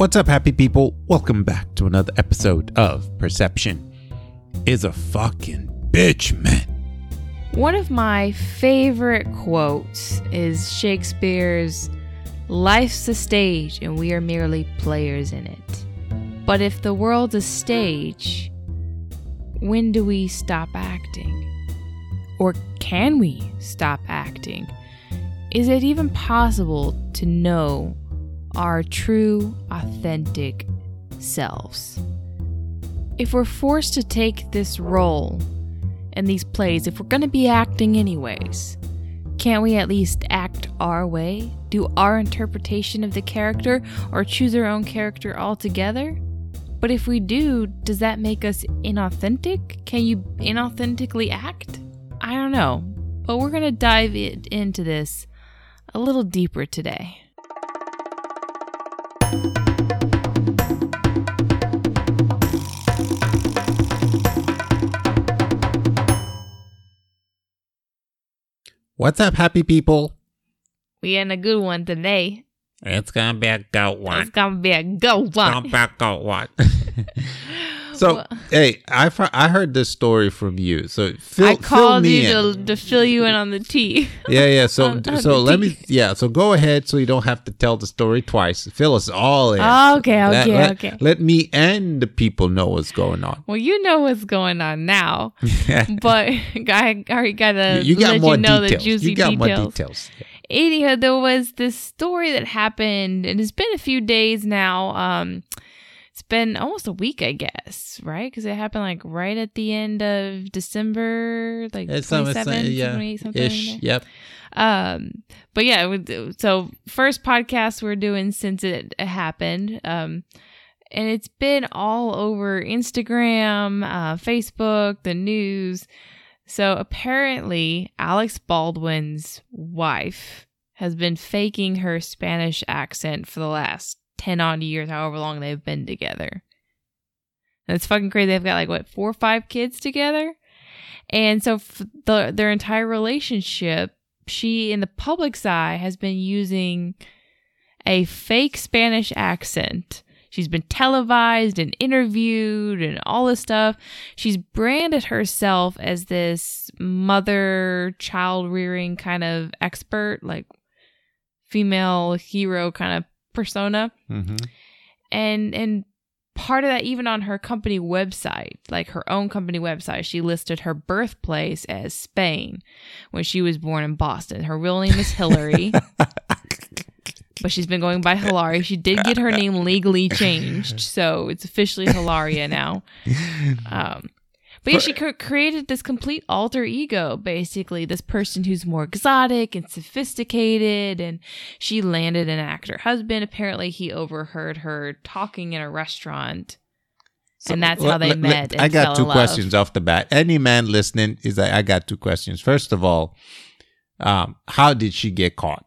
What's up, happy people? Welcome back to another episode of Perception is a fucking bitch, man. One of my favorite quotes is Shakespeare's Life's a stage and we are merely players in it. But if the world's a stage, when do we stop acting? Or can we stop acting? Is it even possible to know our true, authentic selves? If we're forced to take this role in these plays, if we're going to be acting anyways, can't we at least act our way? Do our interpretation of the character or choose our own character altogether? But if we do, does that make us inauthentic? Can you inauthentically act? I don't know. But we're going to dive into this a little deeper today. What's up, happy people? We in a good one today. It's gonna be a good one. It's gonna be a good Gonna one. be a good one. so, hey, I I heard this story from you. So, fill, I fill called me you in. to, to fill you in on the tea. Yeah, yeah. So, on- on so let me. Yeah. So go ahead, so you don't have to tell the story twice. Fill us all in. okay, Let- okay, let, okay. Let me and the people know what's going on. Well, you know what's going on now, but I already gotta you got let more you know details. the juicy you got details. more details. Anyhow, there was this story that happened, and it's been a few days now. Um, it's been almost a week, I guess, right? Because it happened like right at the end of December, like It's twenty some- it's, yeah, something like. Ish. Yep. Um, but yeah, so first podcast we're doing since it happened. Um, and it's been all over Instagram, uh, Facebook, the news. So apparently, Alec Baldwin's wife has been faking her Spanish accent for the last 10 odd years, however long they've been together. It's fucking crazy. They've got like, what, four or five kids together? And so the, their entire relationship, she, in the public's eye, has been using a fake Spanish accent. She's been televised and interviewed and all this stuff. She's branded herself as this mother child rearing kind of expert, like female hero kind of persona. hmm And and part of that even on her company website, like her own company website, she listed her birthplace as Spain when she was born in Boston. Her real name is Hillary. but she's been going by Hilari. She did get her name legally changed, so it's officially Hilaria now. Um, but yeah, she cr- created this complete alter ego, basically, this person who's more exotic and sophisticated, and she landed an actor husband. Apparently, he overheard her talking in a restaurant, and that's how they let- let- met. and I got two questions off the bat. Any man listening is like, I got two questions. First of all, um, how did she get caught?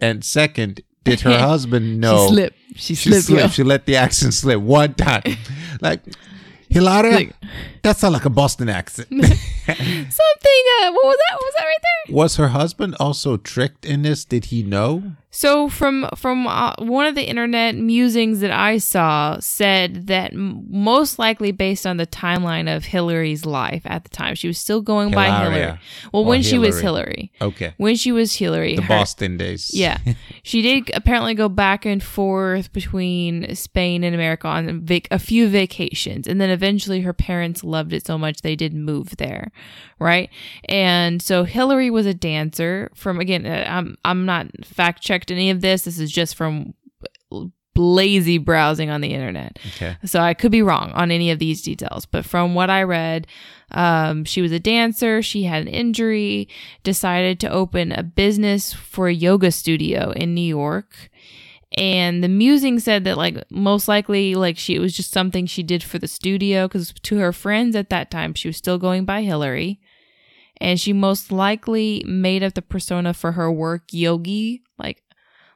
And second, did her husband know? She slipped. She, She slipped. slipped. She let the accent slip one time. like, Hilaria, Like- that sounds like a Boston accent. Something. Uh, what was that? What was that right there? Was her husband also tricked in this? Did he know? So from from uh, one of the internet musings that I saw said that m- most likely based on the timeline of Hillary's life at the time, she was still going by Hillary. Well, Or when she was Hillary. Hillary, Okay. when she was Hillary, The her- Boston days. yeah, she did apparently go back and forth between Spain and America on vac- a few vacations, and then eventually her parents loved it so much they did move there, right? And so Hillary was a dancer. From again, uh, I'm I'm not fact checked any of this. This is just from lazy browsing on the internet. Okay. So I could be wrong on any of these details, but from what I read, um, she was a dancer. She had an injury, decided to open a business for a yoga studio in New York. And the musing said that, like, most likely, like, she, it was just something she did for the studio because to her friends at that time, she was still going by Hillary. And she most likely made up the persona for her work, Yogi, like,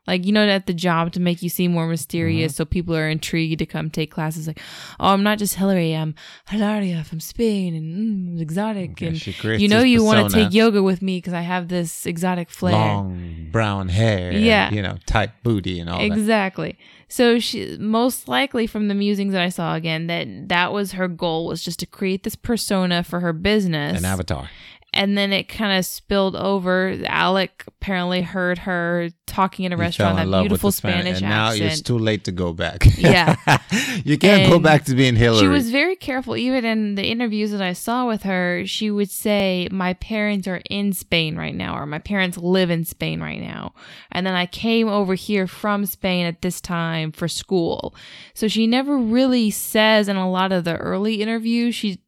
like you know at the job to make you seem more mysterious so people are intrigued to come take classes like oh i'm not just hillary i'm hilaria from spain and mm, exotic Okay, and you know you want to take yoga with me because i have this exotic flair Long brown hair. and, Yeah. you know, tight booty and all that. exactly So she most likely from the musings that I saw again that that was her goal was just to create this persona for her business. An avatar. And then it kind of spilled over. Alec apparently heard her talking in a You restaurant in that love beautiful Spanish, Spanish and now accent. it's too late to go back. Yeah. you can't go back to being Hillary. She was very careful. Even in the interviews that I saw with her, she would say, My parents are in Spain right now, or my parents live in Spain right now. And then I came over here from Spain at this time for school. So she never really says in a lot of the early interviews, she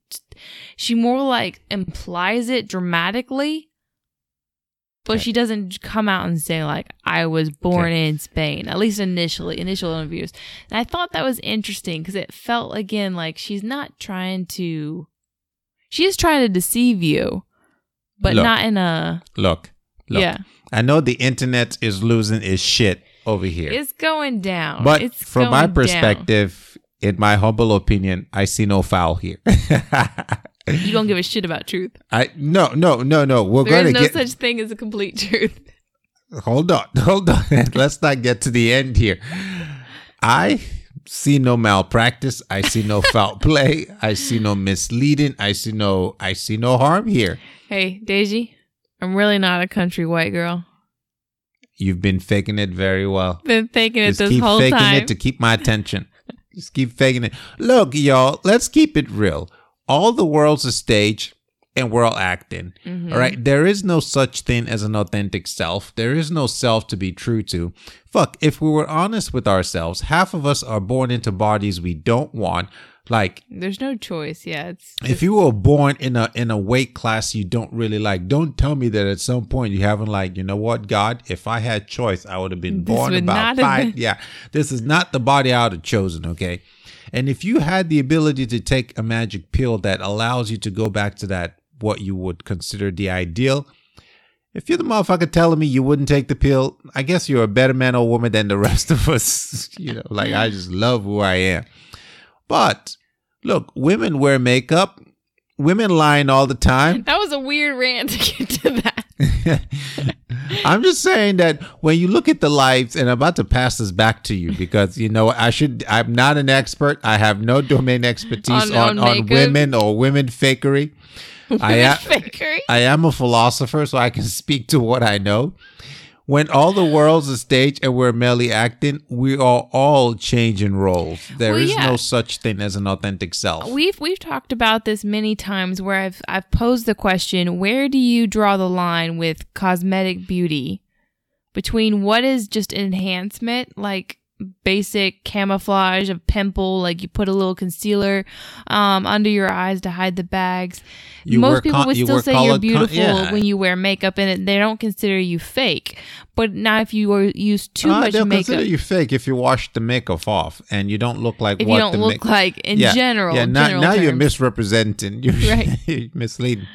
she more like implies it dramatically. But Okay. she doesn't come out and say like I was born in Spain. At least initially, initial interviews. And I thought that was interesting because it felt again like she's not trying to. She is trying to deceive you, but Look. not in a. look, look. Yeah, I know the internet is losing its shit over here. it's going down. but it's from my perspective down. In my humble opinion, I see no foul here. you don't give a shit about truth. I no no no no. We're There going is no get such thing as a complete truth. hold on hold on. Let's not get to the end here. I see no malpractice. I see no foul play. I see no misleading. I see no I see no harm here. Hey, Daisy, I'm really not a country white girl. You've been faking it very well. Been faking it Just this keep whole faking time. it to keep my attention. Just keep faking it. Look, y'all, let's keep it real. All the world's a stage and we're all acting. Mhm. All right. There is no such thing as an authentic self. There is no self to be true to. Fuck, if we were honest with ourselves, half of us are born into bodies we don't want. Like There's no choice. Yeah, it's if you were born in a in a weight class you don't really like, don't tell me that at some point you haven't like, you know what, God, if I had choice, I would have been This born about five. been- Yeah, this is not the body I would have chosen. Okay, and if you had the ability to take a magic pill that allows you to go back to that what you would consider the ideal. If you're the motherfucker telling me you wouldn't take the pill, I guess you're a better man or woman than the rest of us. you know, like I just love who I am. But look, women wear makeup. Women lying all the time. that was a weird rant to get to that. I'm just saying that when you look at the lives, and I'm about to pass this back to you because you know I should. I'm not an expert. I have no domain expertise On- on, on on, women or women fakery. I am, Fakery. I am a philosopher, so I can speak to what I know. When all the world's a stage and we're merely acting, we are all changing roles. There is Well, yeah. no such thing as an authentic self. We've we've talked about this many times where I've I've posed the question, where do you draw the line with cosmetic beauty between what is just enhancement like basic camouflage of pimple like you put a little concealer um, under your eyes to hide the bags You most people con- would still wear say you're colored con- beautiful yeah. when you wear makeup and they don't consider you fake but now if you were use too Ah, much they'll makeup consider you fake if you wash the makeup off and you don't look like if what you don't look like in yeah, general Yeah, now, general now you're misrepresenting. You're, Right. you're misleading.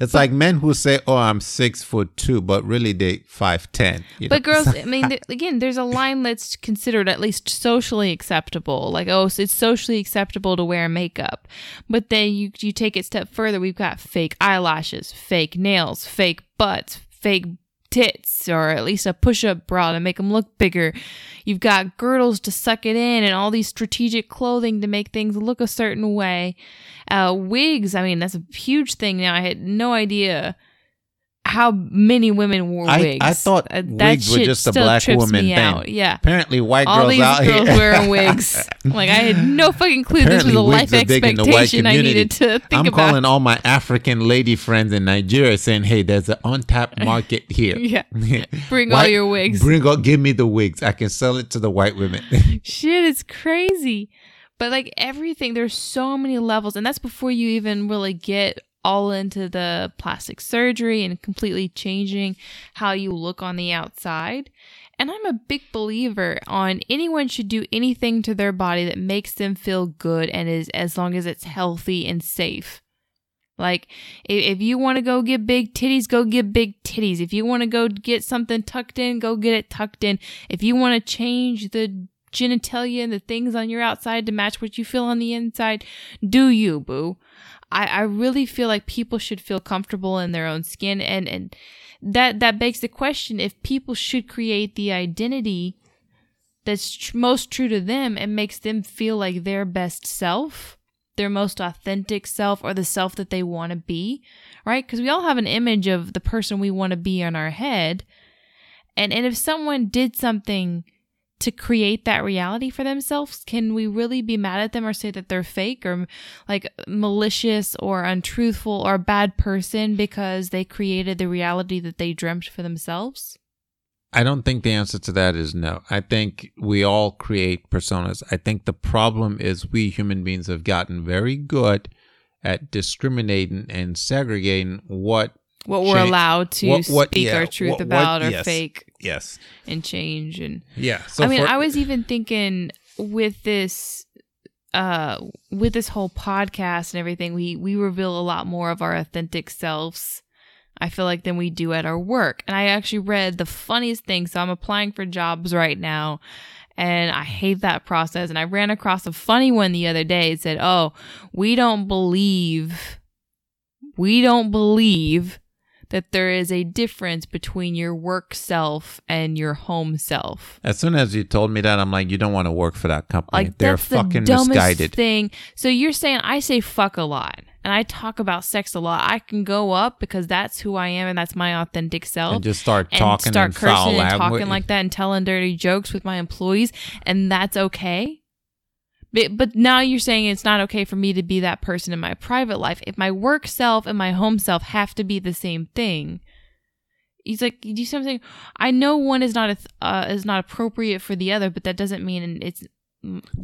It's like men who say, "Oh, I'm six foot two, but really they five ten. But girls, I mean, th- again, there's a line that's considered at least socially acceptable. Like, oh, so it's socially acceptable to wear makeup. But then you you take it a step further. We've got fake eyelashes, fake nails, fake butts, fake tits, or at least a push-up bra to make them look bigger. You've got girdles to suck it in, and all these strategic clothing to make things look a certain way. Uh, wigs, I mean, that's a huge thing now. I had no idea how many women wore I- wigs. I thought Uh, wigs were just a black woman thing. out. Yeah. apparently white All girls these out girls here wearing wigs. Like I had no fucking clue this was Apparently a life are big in the white expectation I needed to think I'm about. calling all my African lady friends in Nigeria saying, "Hey, there's an untapped market here. Yeah. Bring all your wigs. Bring all, give me the wigs. I can sell it to the white women." Shit, it's crazy. But like everything, there's so many levels, and that's before you even really get all into the plastic surgery and completely changing how you look on the outside. And I'm a big believer on anyone should do anything to their body that makes them feel good and is as long as it's healthy and safe. Like, if, if you want to go get big titties, go get big titties. If you want to go get something tucked in, go get it tucked in. If you want to change the genitalia and the things on your outside to match what you feel on the inside, do you, boo? I, I really feel like people should feel comfortable in their own skin and, and that that begs the question if people should create the identity that's tr- most true to them and makes them feel like their best self, their most authentic self, or the self that they want to be, right? Because we all have an image of the person we want to be in our head. And, and if someone did something to create that reality for themselves, can we really be mad at them or say that they're fake or like malicious or untruthful or a bad person because they created the reality that they dreamt for themselves? I don't think the answer to that is no. I think we all create personas. I think the problem is we human beings have gotten very good at discriminating and segregating what What we're Change- allowed to what- what- speak yeah, our truth what- about or yes. fake yes. and change and Yeah. So I mean, for- I was even thinking with this uh with this whole podcast and everything, we we reveal a lot more of our authentic selves. I feel like than we do at our work. And I actually read the funniest thing. So I'm applying for jobs right now and I hate that process. And I ran across a funny one the other day. It said, Oh, we don't believe, we don't believe that there is a difference between your work self and your home self. as soon as you told me that, I'm like, you don't want to work for that company. Like They're that's the fucking dumbest misguided. thing. So you're saying I say fuck a lot and I talk about sex a lot. I can go up because that's who I am and that's my authentic self. and just start and talking start and cursing and talking like that and telling dirty jokes with my employees, and that's okay. But, now you're saying it's not okay for me to be that person in my private life. If my work self and my home self have to be the same thing, he's like, "You do something." I know one is not a uh, is not appropriate for the other, but that doesn't mean it's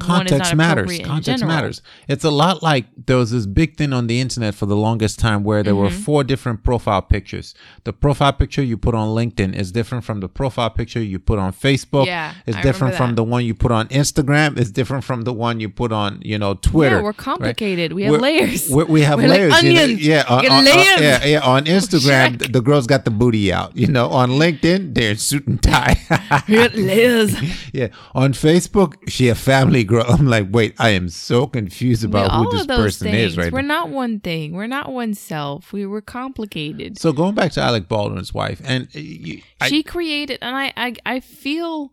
Context not matters. Context general. matters. It's a lot like there was this big thing on the internet for the longest time where there were Mm-hmm. four different profile pictures. The profile picture you put on LinkedIn is different from the profile picture you put on Facebook. Yeah, it's I different from the one you put on Instagram. It's different from the one you put on, you know, Twitter. Yeah, we're right? complicated. We have We're- layers. We, we have We're like layers. you know? Yeah, on, Get on- on- layers. yeah, yeah. On Instagram, Shrek. the, the girls got the booty out. You know, on LinkedIn, they're suit and tie. We got layers. yeah, on Facebook, she a family girl. I'm like, wait, I am so confused about who this person things. is right We're now. not one thing. We're not one self. We were complicated. So going back to Alec Baldwin's wife, and uh, I, she created, and I, I, I feel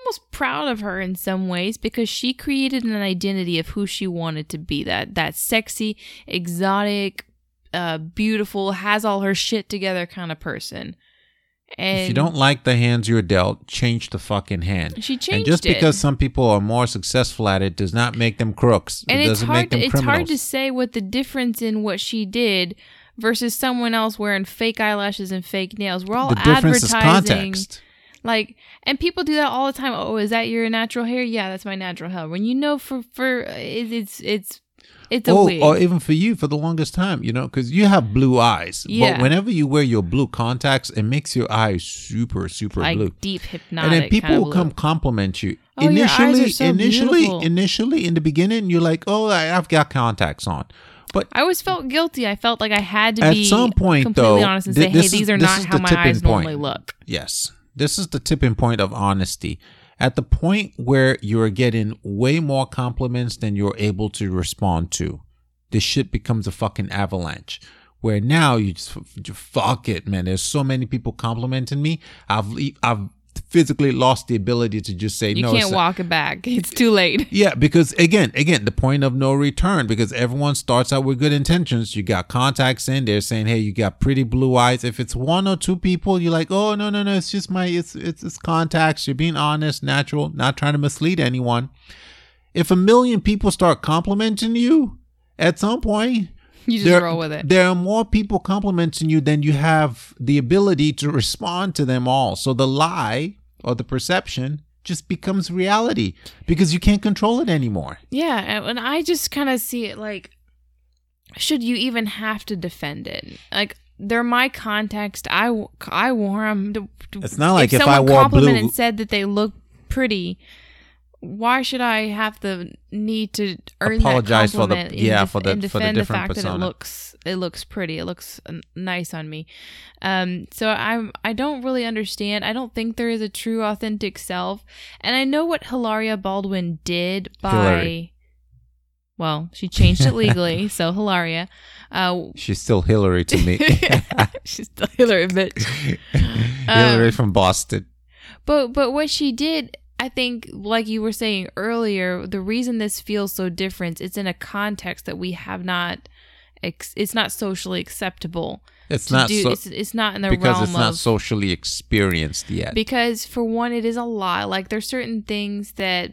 almost proud of her in some ways because she created an identity of who she wanted to be. That that sexy, exotic, uh, beautiful, has all her shit together kind of person. And if you don't like the hands you're dealt, change the fucking hand. She changed and just it. because some people are more successful at it does not make them crooks. and it it's doesn't hard make them to, it's hard to say what the difference in what she did versus someone else wearing fake eyelashes and fake nails. We're all the difference is advertising context. like and people do that all the time. Oh, is that your natural hair? Yeah, that's my natural hair. When you know for for it, it's it's it's a Oh, wig. or even for you for the longest time, you know, because you have blue eyes. Yeah. But whenever you wear your blue contacts, it makes your eyes super, super like blue. deep hypnotic. and then people will come compliment you. Oh, your eyes initially, are so initially, beautiful. initially, in the beginning, you're like, "Oh, I, I've got contacts on," but I always felt guilty. I felt like I had to At be some point, completely though, honest and thi- say, "Hey, is- these are not how my eyes normally look." Yes. This is the tipping point of honesty. At the point where you're getting way more compliments than you're able to respond to, this shit becomes a fucking avalanche. Where now you just fuck it, man. There's so many people complimenting me. I've I've physically lost the ability to just say You no. You can't walk it back. It's too late. yeah, because again, again, the point of no return, because everyone starts out with good intentions. You got contacts in, they're saying, Hey, you got pretty blue eyes. If it's one or two people, you're like, Oh no, no, no, it's just my it's it's it's contacts. You're being honest, natural, not trying to mislead anyone. If a million people start complimenting you, at some point You just there, roll with it. there are more people complimenting you than you have the ability to respond to them all. So the lie or the perception just becomes reality because you can't control it anymore. Yeah, and I just kind of see it like, should you even have to defend it? Like, they're my context. I I wore them. It's not like if someone I wore blue- and said that they look pretty. Why should I have the need to earn Apologize that for the- yeah, for the- and for the defend the, different fact that it looks it looks pretty. It looks uh, nice on me. Um, so I'm I don't really understand. I don't think there is a true authentic self, and I know what Hilaria Baldwin did by. Hillary. Well, she changed it legally, so Hilaria. Uh, She's still Hillary to me. she's still Hillary, bitch. Hillary Um, from Boston. But but what she did, I think, like you were saying earlier, the reason this feels so different, it's in a context that we have not, ex- it's not socially acceptable. It's not do, so, it's, it's not in the realm of because realm it's not of socially experienced yet. because for one it is a lie like there's certain things that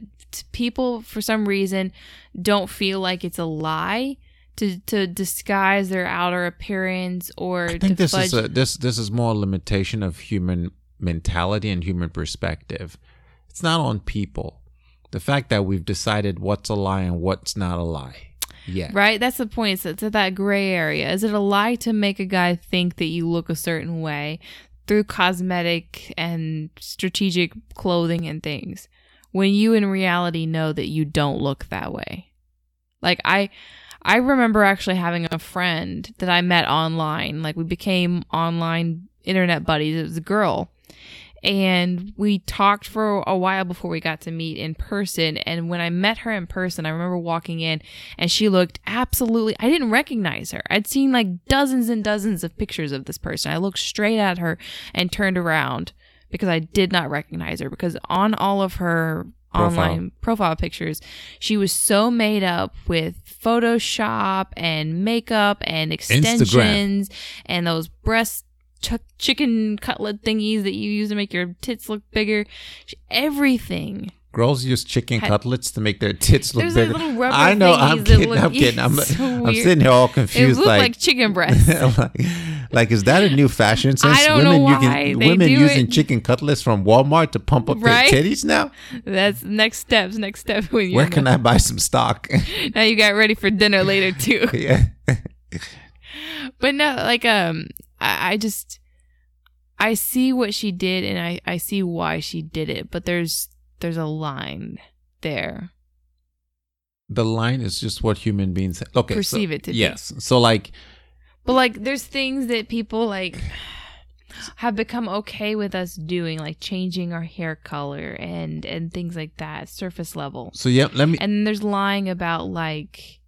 people for some reason don't feel like it's a lie to to disguise their outer appearance or I to think this fudge is a, this this is more a limitation of human mentality and human perspective. It's not on people. The fact that we've decided what's a lie and what's not a lie. Yeah. right? That's the point. It's, it's at that gray area. Is it a lie to make a guy think that you look a certain way through cosmetic and strategic clothing and things when you in reality know that you don't look that way? Like i i remember actually having a friend that i met online. Like we became online internet buddies. It was a girl and we talked for a while before we got to meet in person. And when i met her in person i remember walking in and she looked absolutely i didn't recognize her. I'd seen like dozens and dozens of pictures of this person. I looked straight at her and turned around because i did not recognize her because on all of her Profile. online profile pictures she was so made up with photoshop and makeup and extensions and those breast ch- chicken cutlet thingies that you use to make your tits look bigger. Everything. Girls use chicken Had- cutlets to make their tits look bigger. I know. I'm kidding. look- I'm kidding. I'm, so I'm sitting here all It confused. looked like, like, chicken breasts. like, like, is that a new fashion sense? I don't know women why using, they women using it. chicken cutlets from Walmart to pump up Right? their titties now. That's next steps. Next step when Where can I buy some stock? now you got ready for dinner later too. yeah. but no, like um, I, I just I see what she did and I I see why she did it, but there's there's a line there. The line is just what human beings okay, so- Perceive it to be. Yes. So like But like there's things that people like have become okay with us doing, like changing our hair color and and things like that, surface level. so yeah, let me And there's lying about like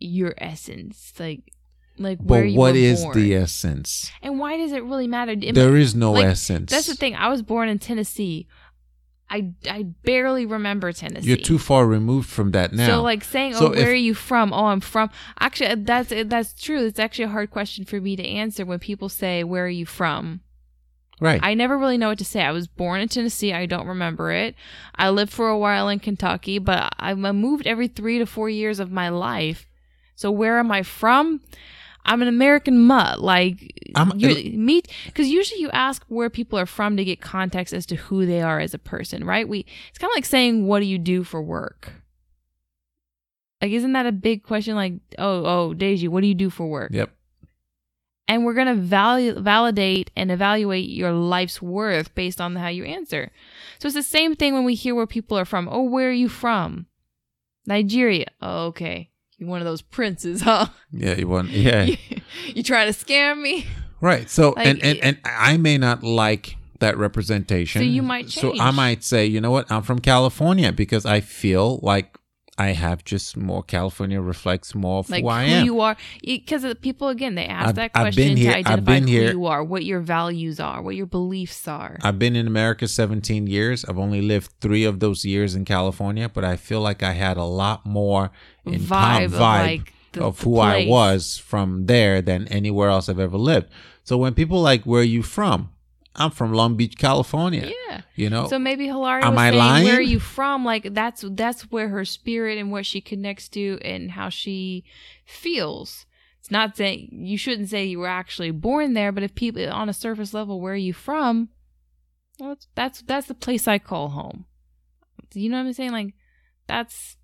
your essence, like like where but what is born. the essence? and why does it really matter? There is no like, essence. That's the thing. I was born in Tennessee. I I barely remember Tennessee. You're too far removed from that now. So like saying, So "Oh, where if- are you from?" Oh, I'm from. Actually, uh, that's uh, that's true. It's actually a hard question for me to answer when people say, "Where are you from?" right. I never really know what to say. I was born in Tennessee. I don't remember it. I lived for a while in Kentucky, but I moved every three to four years of my life. So where am I from? I'm an American mutt. Like I'm- you, me, because usually you ask where people are from to get context as to who they are as a person, right? We it's kind of like saying, "What do you do for work?" Like, isn't that a big question? Like, oh, oh, Deji, what do you do for work? yep. and we're going to value, validate and evaluate your life's worth based on how you answer. So it's the same thing when we hear where people are from. Oh, where are you from? Nigeria. Oh, okay. You're one of those princes, huh? Yeah, you want yeah. you, you trying to scam me? Right. So Like, and, and and I may not like that representation. So you might So I might say, you know what, I'm from California because I feel like I have just more California reflects more of Like who I am. you are? Because people again, they ask I've- that I've question to here- I've identify who here- you are, what your values are, what your beliefs are. I've been in America 17 years. I've only lived three of those years in California, but I feel like I had a lot more in Vibe com- of, like, the- of who I was from there than anywhere else I've ever lived. So when people like, "Where are you from?" I'm from Long Beach, California. yeah. You know, So maybe Hilaria Am was I saying, lying? "Where are you from?" Like that's that's where her spirit and what she connects to and how she feels. It's not saying you shouldn't say you were actually born there, but if people on a surface level, where are you from? Well, that's that's, that's the place I call home. You know what I'm saying? Like that's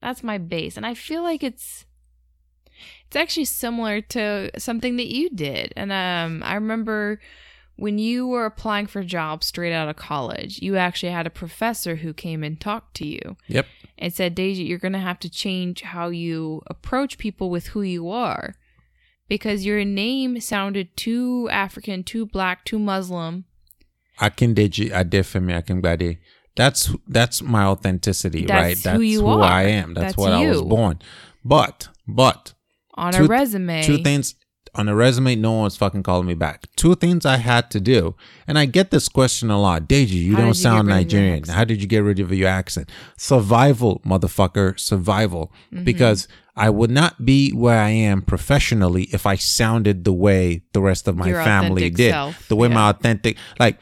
that's my base, and I feel like it's it's actually similar to something that you did. And um, I remember when you were applying for jobs straight out of college, you actually had a professor who came and talked to you Yep. and said, Deji, you're going to have to change how you approach people with who you are because your name sounded too African, too black, too Muslim. Akindeji Adefemi Akingbade. That's that's my authenticity, That's right? who That's you who are. I am. That's, That's what I was born. But but On Two- a resume, two things on a resume, no one was fucking calling me back. Two things I had to do, and I get this question a lot. Deji, you How don't you sound rid of your Nigerian. How did you get rid of your accent? Survival, motherfucker, survival. Mm-hmm. Because I would not be where I am professionally if I sounded the way the rest of my Your family did. self, The way yeah. my authentic, like,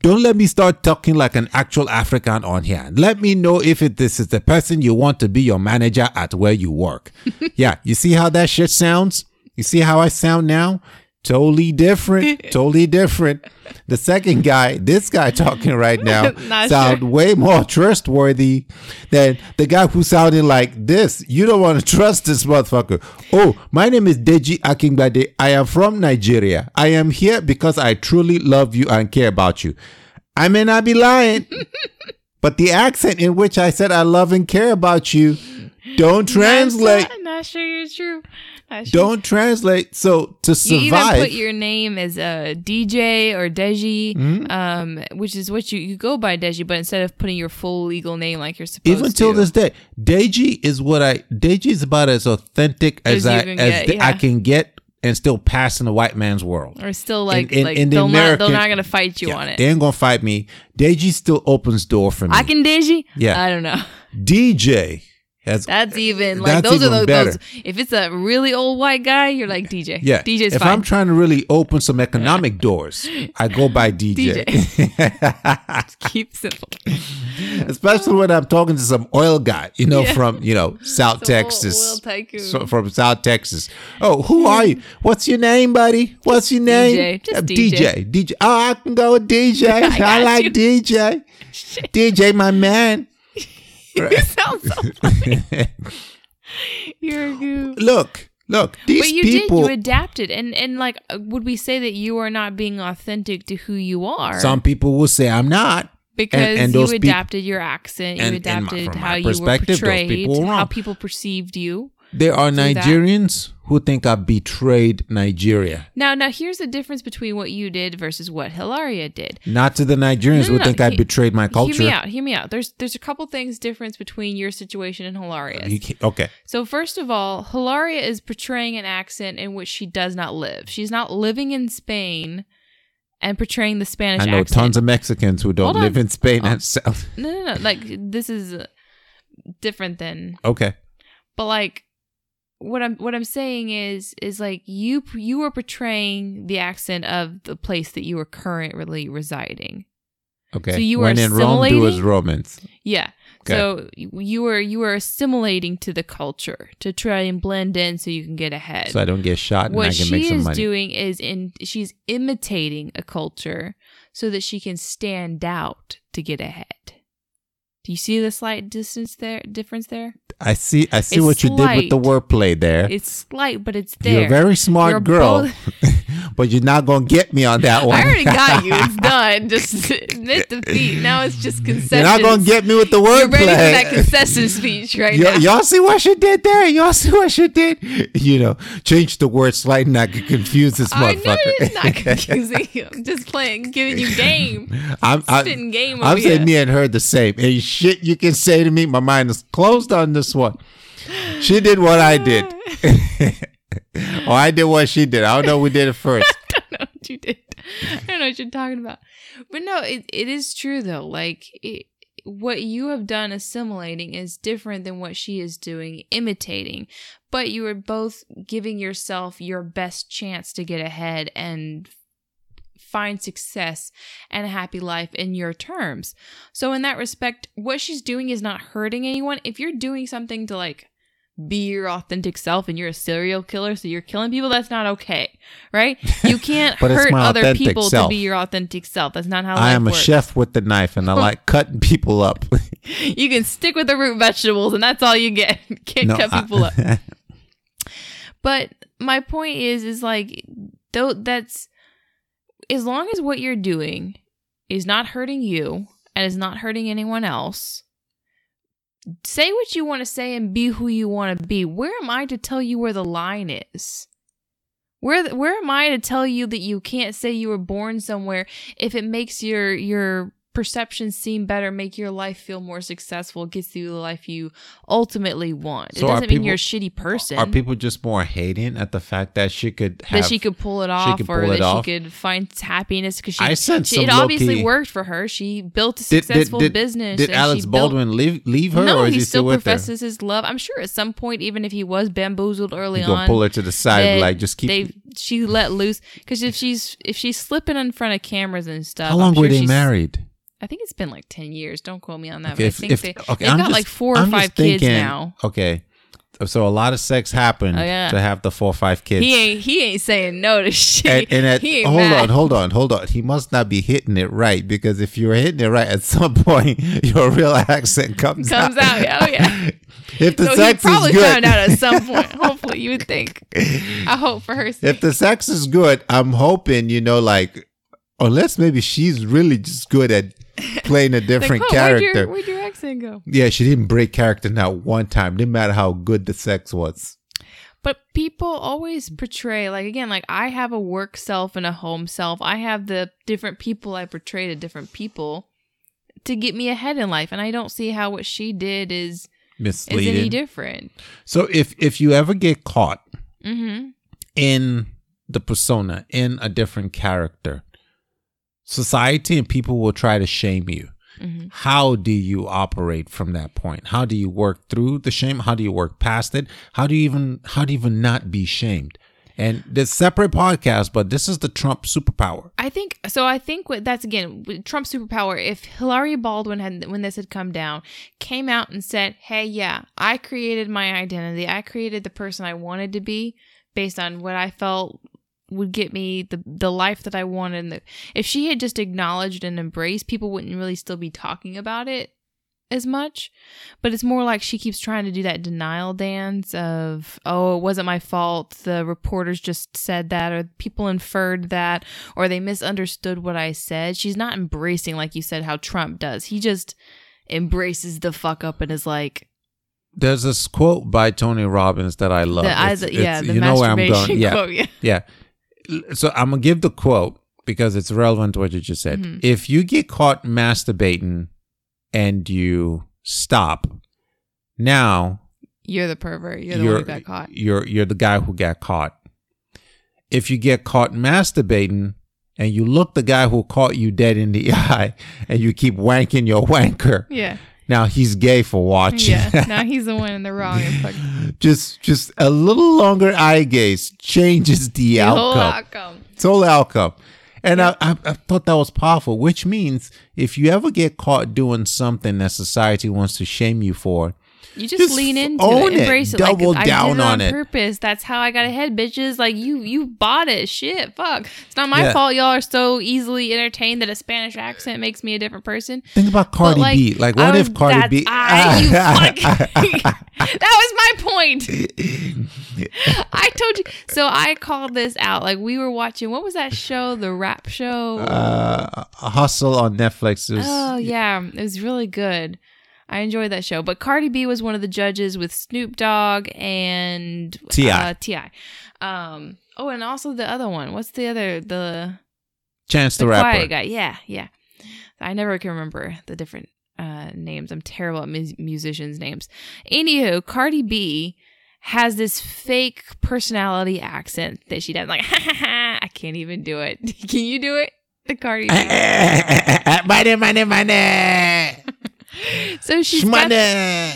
don't let me start talking like an actual African on here. Let me know if it, this is the person you want to be your manager at where you work. yeah, you see how that shit sounds? You see how I sound now? Totally different. totally different. The second guy, this guy talking right now, sound sure. way more trustworthy than the guy who sounded like this. You don't want to trust this motherfucker. Oh, my name is Deji Akingbade. I am from Nigeria. I am here because I truly love you and care about you. I may not be lying, but the accent in which I said I love and care about you don't translate. Not, not sure you're true. Don't translate. So to survive, You even put your name as a DJ or Deji, Mm-hmm. um, which is what you you go by Deji, but instead of putting your full legal name like you're supposed even to. Even till this day, Deji is what I Deji is about as authentic as, As I can as get, the- I can get and still pass in the white man's world. or still like in- like in the they'll not they're not gonna fight you Yeah, on it. They ain't gonna fight me. Deji still opens door for me. I can Deji. Yeah. I don't know. DJ has That's even like That's those even are the, better. those. If it's a really old white guy, you're like DJ. yeah. DJ's if fine. I'm trying to really open some economic doors, I go by DJ. Keep simple. Especially when I'm talking to some oil guy, you know, Yeah. from you know South Some Texas, oil tycoon. So- from South Texas. Oh, who are you? What's your name, buddy? What's your name? DJ. Just Uh, DJ. DJ. DJ. Oh, I can go with DJ. I, got like you. DJ. DJ, my man. you sound so funny. You're a goof. Look, look. These But you people. did. You adapted, and and like, would we say that you are not being authentic to who you are? some people will say I'm not. because and you those peop- adapted your accent, you and- and my- adapted how you were portrayed, people how people perceived you. There are that. Nigerians who think I betrayed Nigeria. Now, now here's the difference between what you did versus what Hilaria did. Not to the Nigerians No, who no, think no. I betrayed my culture. Hear me out. Hear me out. There's there's a couple things difference between your situation and Hilaria's. Okay. So first of all, Hilaria is portraying an accent in which she does not live. She's not living in Spain and portraying the Spanish I know accent. tons of Mexicans who don't Hold on. live in Spain Oh. and South. no, no, no. Like this is different than. Okay. But like, what I'm what I'm saying is is like you you are portraying the accent of the place that you are currently residing. Okay. So you when are in Rome, do as? Romans. Yeah. Okay. So you- were you were assimilating to the culture to try and blend in so you can get ahead. So I don't get shot and I what can make she some is money. doing is in she's imitating a culture so that she can stand out to get ahead. Do you see the slight distance there difference there? I see. I see It's what you did with the slight. wordplay there. It's slight, but it's there. You're a very smart You're girl, both- but you're not gonna get me on that one. I already got you. It's done. Just admit defeat. Now it's just concessions. You're not gonna get me with the word. You're ready for that concession speech right Y- now. y'all see what she did there? Y'all see what she did? You know, change the word slightly and I could confuse this I know motherfucker. it's not confusing. I'm just playing, giving you game. I'm, I'm, Spitting game I'm saying here. me and her the same. Any shit you can say to me, my mind is closed on this one. She did what I did. or I did what she did. I don't know who did it first. I don't know what you did. I don't know what you're talking about. But no, it, it is true though. Like it, what you have done assimilating is different than what she is doing imitating. But you are both giving yourself your best chance to get ahead and find success and a happy life in your terms. So in that respect, what she's doing is not hurting anyone. If you're doing something to like be your authentic self and you're a serial killer so you're killing people that's not okay right you can't hurt other people self. to be your authentic self that's not how I am a works. chef with the knife and I like cutting people up. you can stick with the root vegetables and that's all you get can't No, cut I- people up but my point is is like though that's as long as what you're doing is not hurting you and is not hurting anyone else say what you want to say and be who you want to be. Where am i to tell you where the line is? Where where am i to tell you that you can't say you were born somewhere if it makes your your perceptions seem better, make your life feel more successful, gets you the life you ultimately want. So it doesn't mean you're a shitty person. Are people just more hating at the fact that she could have that she could pull it off, or it that off? she could find happiness because she, I sense she it obviously low-key- worked for her. She built a Did- did- successful did, business. Did Alec she built- Baldwin leave leave her, no, or is he he still still professes his love. I'm sure at some point, even if he was bamboozled early on, pull her to the side, like just keep. they she let loose because if she's if she's slipping in front of cameras and stuff. How long sure were they married? I think it's been like ten years. Don't quote me on that. Okay, but I think if they, okay, they've I'm got just, like four or I'm five kids thinking, now. Okay, so a lot of sex happened Oh, yeah. to have the four or five kids. He ain't he ain't saying no to shit. and, and at, he ain't hold mad. on, hold on, hold on. He must not be hitting it right because if you're hitting it right, at some point your real accent comes, Comes out, oh yeah. If the So he sex probably is good, found out at some point. Hopefully, you would think. I hope for her sake. if the sex is good, I'm hoping you know, like, unless maybe she's really just good at playing a Like, different "Oh, where'd your- character. Where'd your accent go? Yeah, she didn't break character not one time. Didn't matter how good the sex was. But people always portray, like, again, like I have a work self and a home self. I have the different people I portray to different people to get me ahead in life. And I don't see how what she did is misleading. is any different. So if if you ever get caught Mm-hmm. in the persona in a different character, society and people will try to shame you. Mm-hmm. How do you operate from that point? How do you work through the shame? How do you work past it? How do you even how do you even not be shamed? And there's separate podcast, but this is the Trump superpower. I think so. I think that's again Trump superpower. If Hillary Baldwin had, when this had come down, came out and said, "Hey, yeah, I created my identity. I created the person I wanted to be based on what I felt would get me the the life that I wanted." And the, if she had just acknowledged and embraced, people wouldn't really still be talking about it as much. But it's more like she keeps trying to do that denial dance of, oh, it wasn't my fault. The reporters just said that, or people inferred that, or they misunderstood what I said. She's not embracing, like you said, how Trump does. He just embraces the fuck up and is like, There's this quote by Tony Robbins that I love. the, It's- yeah, it's- the you know where I'm going. Yeah, quote. Yeah. Yeah. So I'm gonna give the quote because it's relevant to what you just said. Mhm. If you get caught masturbating and you stop, now You're the pervert. You're the you're one who got caught. you're you're the guy who got caught. If you get caught masturbating and you look the guy who caught you dead in the eye and you keep wanking your wanker, Yeah. Now he's gay for watching. Yeah. now he's the one in the wrong. just just a little longer eye gaze changes the, The whole outcome. outcome. It's all outcome. And I, I, I thought that was powerful, which means if you ever get caught doing something that society wants to shame you for, You just, Just lean into it, it. embrace it, Double like, down I did it on on it. purpose. That's how I got ahead, bitches. Like you, you bought it. Shit, fuck. It's not my Yeah. fault. Y'all are so easily entertained that a Spanish accent makes me a different person. think about But, Cardi like, B. Like, I what was- if Cardi that's- B? I, that was my point. I told you. So I called this out. Like we were watching. What was that show? The rap show. uh, Hustle on Netflix. Was- Oh yeah, it was really good. I enjoyed that show. But Cardi B was one of the judges with Snoop Dogg and T.I.. Uh, Ti. Um. Oh, and also the other one. What's the other the Chance the, the Rapper. quiet guy? Yeah, yeah. I never can remember the different uh names. I'm terrible at mus- musicians' names. Anywho, Cardi B has this fake personality accent that she does. Like, ha ha ha! I can't even do it. Can you do it? The Cardi B. My money, money, money. So she's got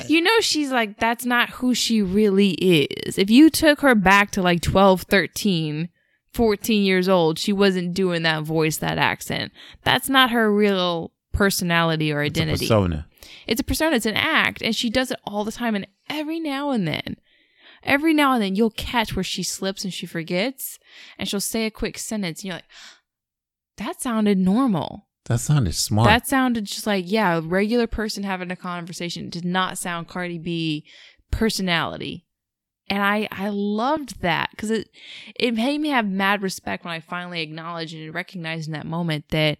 you know she's like that's not who she really is. If you took her back to like 12 13 14 years old she wasn't doing that voice that accent. That's not her real personality or It's a identity. persona. it's a persona. It's an act. And she does it all the time. And every now and then every now and then you'll catch where she slips and she forgets. And she'll say a quick sentence. And you're like that sounded normal That sounded smart. that sounded just like, yeah, a regular person having a conversation. It did not sound Cardi B personality. And I, I loved that because it, it made me have mad respect when I finally acknowledged and recognized in that moment that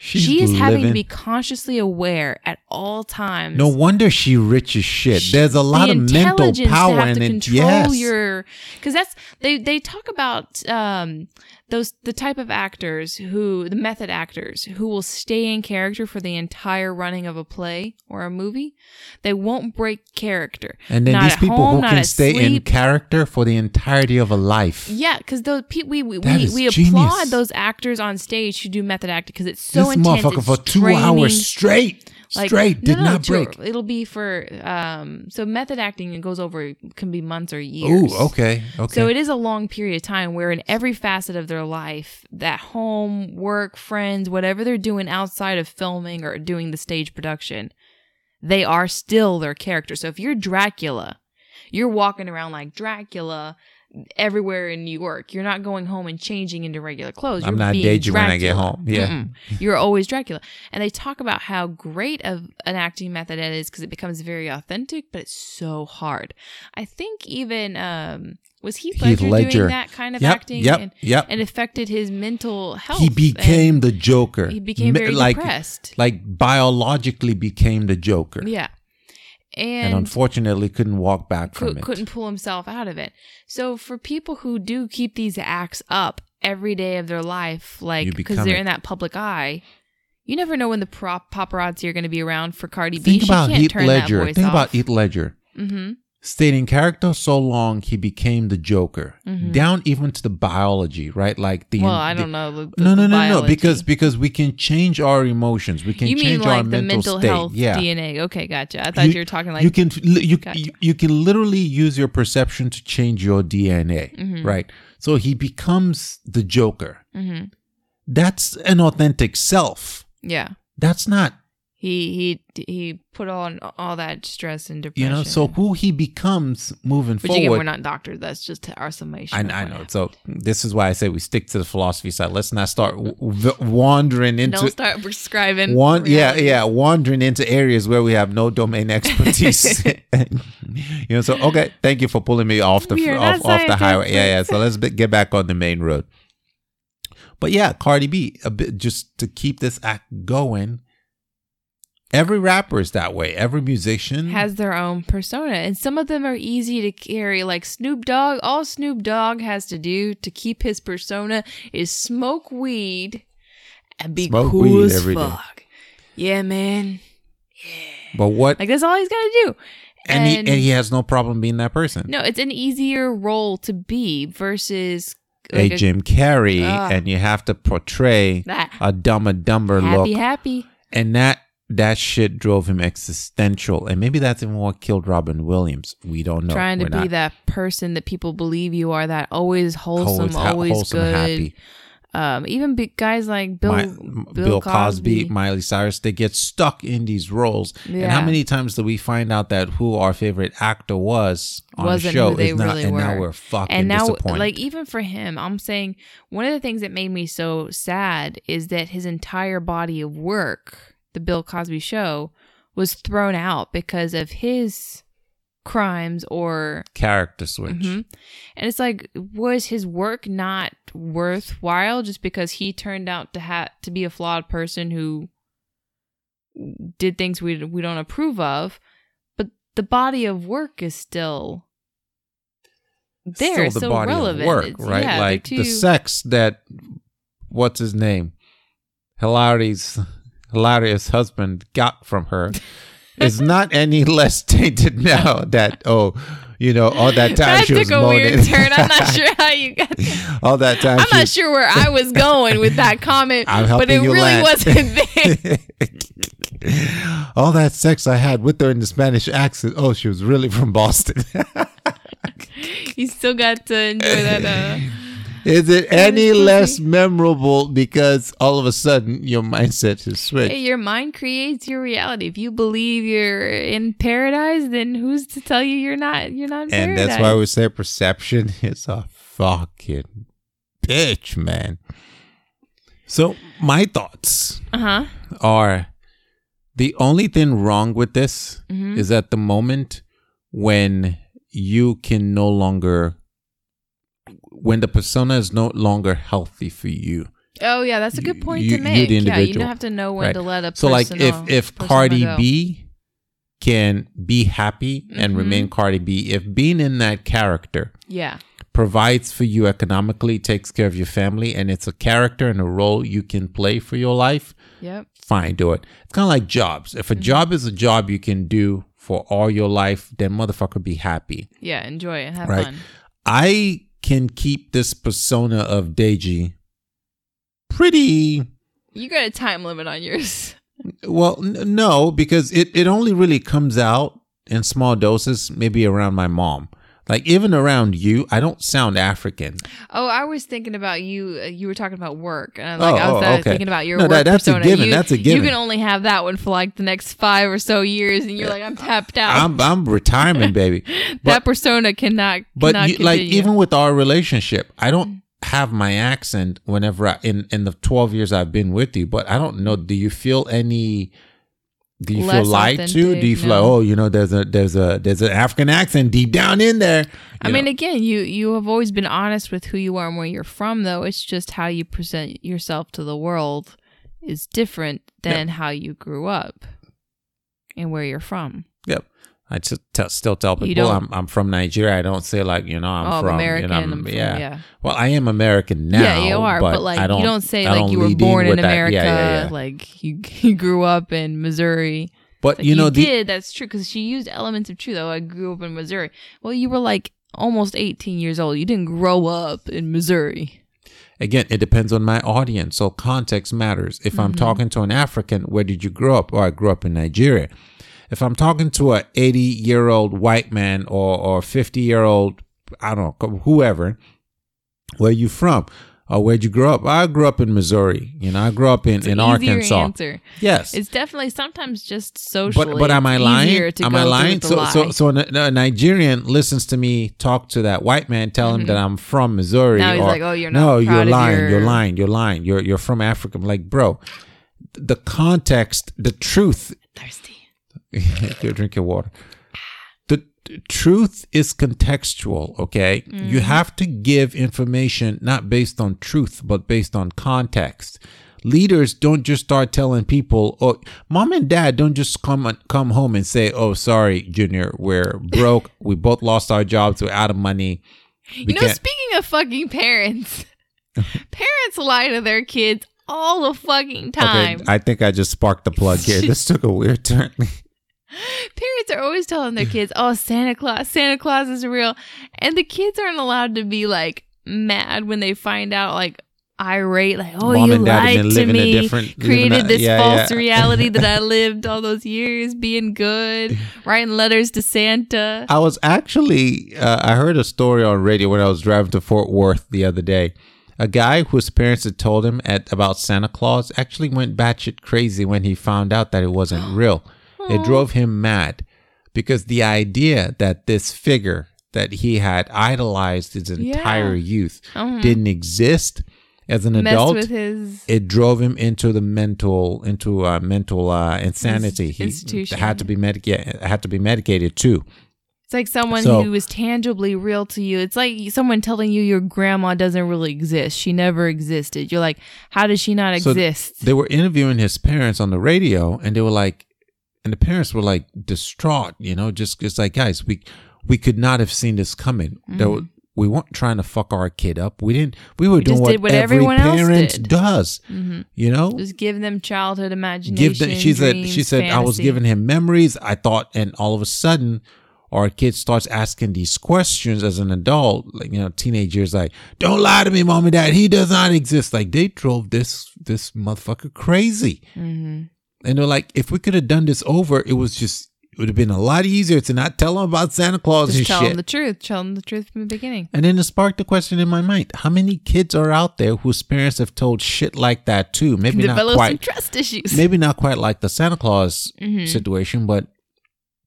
She's she is having to be consciously aware at all times. No wonder she rich as shit. Sh- There's a lot the of mental power to have in to it. control Yes. your because that's they they talk about um those the type of actors who the method actors who will stay in character for the entire running of a play or a movie they won't break character. And then Not these people home, who can stay in character for the entirety of a life. yeah because those pe- we we, we, we applaud those actors on stage who do method acting because it's so this intense. motherfucker for two hours straight, Like, straight, did no, no, not two- break. It'll be for um. So method acting it goes over can be months or years. Ooh, okay, okay. So it is a long period of time where in every facet of their life, that home, work, friends, whatever they're doing outside of filming or doing the stage production, they are still their character. So if you're Dracula, you're walking around like Dracula everywhere in New York. You're not going home and changing into regular clothes. I'm You're not being Deji when I get home. Yeah. Mm-mm. You're always Dracula. And they talk about how great of an acting method it is because it becomes very authentic, but it's so hard. I think even um was Heath Heath Ledger, Ledger. doing that kind of Yep, acting yep, and, yep. and affected his mental health. he became the Joker. he became very like, depressed. Like biologically became the Joker, yeah. And And, unfortunately couldn't walk back from it. couldn't pull himself out of it. So for people who do keep these acts up every day of their life, like because they're it. in that public eye, you never know when the prop paparazzi are going to be around for Cardi B. Think She about can't Heath turn Ledger. That voice Think off. about Heath Ledger. Mm-hmm. Stayed in character so long he became the Joker, down even to the biology, right? Like the Mm-hmm. Well, I don't know. The, the No, no, no, no. Because because we can change our emotions. We can you change mean our like the mental, mental state. health yeah. DNA? Okay, gotcha. I thought you, were talking like you can you, Gotcha. you you can literally use your perception to change your DNA, Mm-hmm. right? So he becomes the Joker. Mhm. That's an authentic self. yeah. That's not He he he put on all that stress and depression. you know. So who he becomes moving Which again, forward. we're not doctors. That's just our summation. I, I know. happened. So this is why I say we stick to the philosophy side. Let's not start w- wandering into Don't start prescribing. One, yeah, yeah, wandering into areas where we have no domain expertise. you know, so okay, thank you for pulling me off the off, off the highway. Yeah, yeah. So let's be, get back on the main road. But yeah, Cardi B, a bit just to keep this act going. Every rapper is that way. Every musician has their own persona, and some of them are easy to carry. Like Snoop Dogg, all Snoop Dogg has to do to keep his persona is smoke weed and be Smoke cool as every day. fuck. Yeah, man. Yeah. But what? Like that's all he's got to do. and, he and he has no problem being that person. no, it's an easier role to be versus a like a Jim Carrey, Ah. and you have to portray that a dumb and dumber happy, look. happy. and that that shit drove him existential and maybe that's even what killed robin williams we don't know trying to We're be not that person that people believe you are. That always wholesome, always ha- always wholesome, good. happy Um, even big guys like Bill, My- Bill, bill, cosby, Cosby. miley cyrus they get stuck in these roles and how many times do we find out that who our favorite actor was on Wasn't the show who they is not really and now were. we're fucking and now like even for him i'm saying one of the things that made me so sad is that his entire body of work the bill cosby show was thrown out because of his crimes or character switch. Mhm. and it's like was his work not worthwhile just because he turned out to have to be a flawed person who did things we we don't approve of but the body of work is still there Still the so body relevant. of work It's- right? yeah, like the sex that what's his name? Hilaria's Hilaria's husband got from her is not any less tainted now that oh you know all that time that she was took a weird moaning turn i'm not sure how you got that. all that time i'm she not sure where i was going with that comment but it really land. wasn't there all that sex I had with her in the Spanish accent. Oh, she was really from Boston. you still got to enjoy that uh Is it any less memorable because all of a sudden your mindset has switched? Hey, your mind creates your reality. If you believe you're in paradise, then who's to tell you you're not? You're not in and paradise. that's why we say perception is a fucking bitch, man. So my thoughts uh huh. are the only thing wrong with this Mhm. is at the moment when you can no longer when the persona is no longer healthy for you. Oh yeah, that's a good point You- to you make. the yeah, you don't have to know when Right. to let a So like if if Cardi go. B can be happy and Mm-hmm. remain Cardi B if being in that character Yeah. provides for you economically, takes care of your family, and it's a character and a role you can play for your life, Yep. fine, do it. It's kind of like jobs. If a Mm-hmm. job is a job you can do for all your life, then motherfucker be happy. Yeah. Enjoy it. Have Right. fun. I can keep this persona of Deji pretty You got a time limit on yours. well. N- no, because it it only really comes out in small doses, maybe around my mom. Like even around you, I don't sound African. Oh, I was thinking about you. Uh, you were talking about work, and like Oh, I was oh, okay. thinking about your No, work that- that's a persona. given, You, that's a given. You can only have that one for like the next five or so years, and you're like, I'm tapped out. I'm I'm retirement, baby. that persona cannot. but cannot you, like even with our relationship, I don't have my accent whenever I, in in the 12 years I've been with you. But I don't know. Do you feel any? Do you feel lied to? Do you feel no. like, oh, you know, there's a there's a there's an African accent deep down in there? I You mean, again, you you have always been honest with who you are and where you're from, though. It's just how you present yourself to the world is different than how you grew up and where you're from. Yep. I just still tell people I'm I'm from Nigeria. I don't say like you know I'm oh, from American. You know, I'm I'm- from- yeah. yeah. Well, I am American now. yeah, you are, but, like I you don't say like don't you were born in with. America, Yeah, yeah, yeah. like you you grew up in Missouri. But Like, you know, the, did. That's true because she used elements of truth. Though I grew up in Missouri. Well, you were like almost 18 years old. You didn't grow up in Missouri. again, it depends on my audience. So context matters. If Mm-hmm. I'm talking to an African, where did you grow up? Or I grew up in Nigeria. If I'm talking to a 80 year old white man or or 50 year old, I don't know, whoever, where you from? Or where'd you grow up? I grew up in Missouri. You know, I grew up in, It's in an Arkansas. answer. Yes. It's definitely sometimes just socially. but but am I lying? to Am I lying? So lie. so so a, Nigerian listens to me talk to that white man, tell him that I'm from Missouri. Mm-hmm. Now he's or, like, "Oh, you're not No, you're lying. your-" You're lying. You're lying. You're you're from Africa. I'm like, bro, the context, the truth. thirsty. Go drink your water. The truth is contextual, okay? You mm-hmm. have to give information not based on truth, but based on context. Leaders don't just start telling people, "Oh, mom and dad don't just come come home and say, "Oh, sorry, Junior, we're broke. we both lost our jobs. We're out of money." We You know, can't- speaking of fucking parents, parents lie to their kids all the fucking time. Okay, I think I just sparked the plug here. This took a weird turn. Parents are always telling their kids, "Oh, Santa Claus, Santa Claus is real," and the kids aren't allowed to be like mad when they find out, like irate, like, "Oh, Mom you lied to me, created a- this yeah, false yeah." reality that I lived all those years, being good, writing letters to Santa." I was actually, uh, I heard a story on radio when I was driving to Fort Worth the other day. A guy whose parents had told him at about Santa Claus actually went batshit crazy when he found out that it wasn't real. It drove him mad because the idea that this figure that he had idolized his entire youth Mhm. didn't exist as an Messed adult his. it drove him into the mental into uh, mental uh, insanity. He institution. had to be medicated. Had to be medicated too. It's like someone So- who is tangibly real to you. It's like someone telling you your grandma doesn't really exist. She never existed. You're like, how does she not So exist? They were interviewing his parents on the radio, and they were like, and the parents were like distraught. You know, just just like guys, we we could not have seen this coming. There were- we weren't trying to fuck our kid up. We didn't. We were doing what, what every parent does. You know, Just give them childhood imagination. give them she said she dreams, said i was giving him memories i thought and all of a sudden our kid starts asking these questions as an adult like you know teenagers like don't lie to me mom and dad he does not exist like they drove this this motherfucker crazy Mm-hmm. And they're like if we could have done this over it was just it would have been a lot easier to not tell them about santa claus Just and tell shit them the truth. Tell them the truth from the beginning. and then it sparked a question in my mind how many kids are out there whose parents have told shit like that too maybe not quite some trust issues. maybe not quite like the Santa Claus mm-hmm. situation, but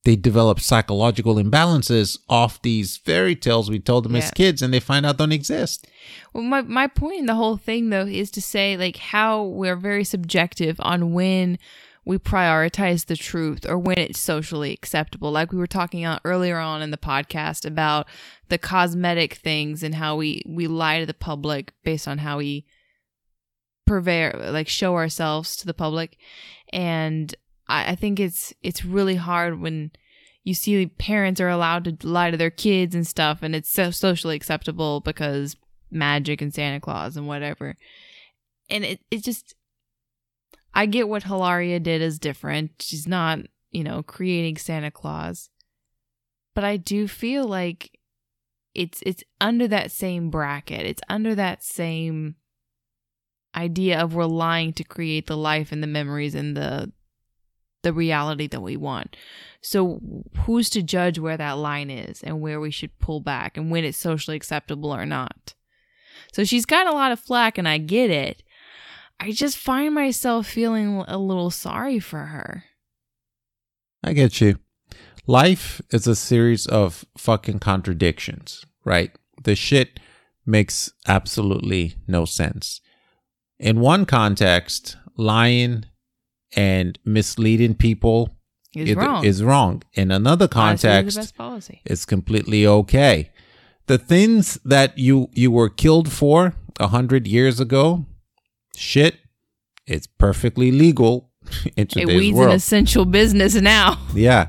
they develop psychological imbalances off these fairy tales we told them as kids and they find out don't exist. Well, my my point in the whole thing though is to say like how we're very subjective on when we prioritize the truth or when it's socially acceptable. Like we were talking on earlier on in the podcast about the cosmetic things and how we we lie to the public based on how we purvey like show ourselves to the public and I, I think it's it's really hard when you see parents are allowed to lie to their kids and stuff, and it's so socially acceptable because magic and Santa Claus and whatever. And it it just I get what Hilaria did is different. She's not, you know, creating Santa Claus. But I do feel like it's it's under that same bracket. It's under that same idea of we're lying to create the life and the memories and the the reality that we want. So who's to judge where that line is and where we should pull back and when it's socially acceptable or not? So she's got a lot of flack and I get it. I just find myself feeling a little sorry for her. I get you. Life is a series of fucking contradictions, right? The shit makes absolutely no sense. In one context, lying and misleading people Is it- wrong. is wrong. In another context, the best policy. it's completely okay. The things that you you were killed for a hundred years ago, shit, it's perfectly legal in It today's weeds an world. essential business now. yeah.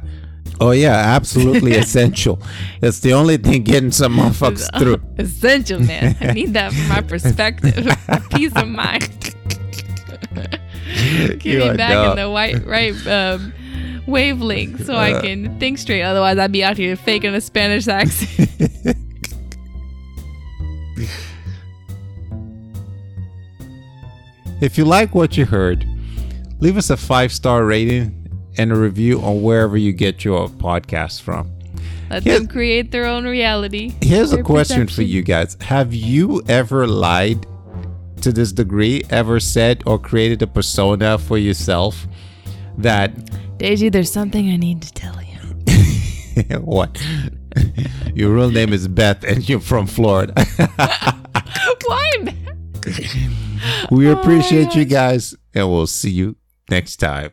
Oh yeah, absolutely essential. It's the only thing getting some motherfuckers through. essential, man. I need that for my perspective. Peace of mind. Get me back dumb. in the white right um, wavelength so I can think straight. Otherwise, I'd be out here faking a Spanish accent. If you like what you heard, leave us a five star rating and a review on wherever you get your podcasts from. Let Here's- them create their own reality. Here's a Their question for you guys Have you ever lied to this degree? Ever said or created a persona for yourself that Deji, there's something I need to tell you. what? Your real name is Beth and you're from Florida. Why? man? we Oh appreciate you guys and we'll see you next time.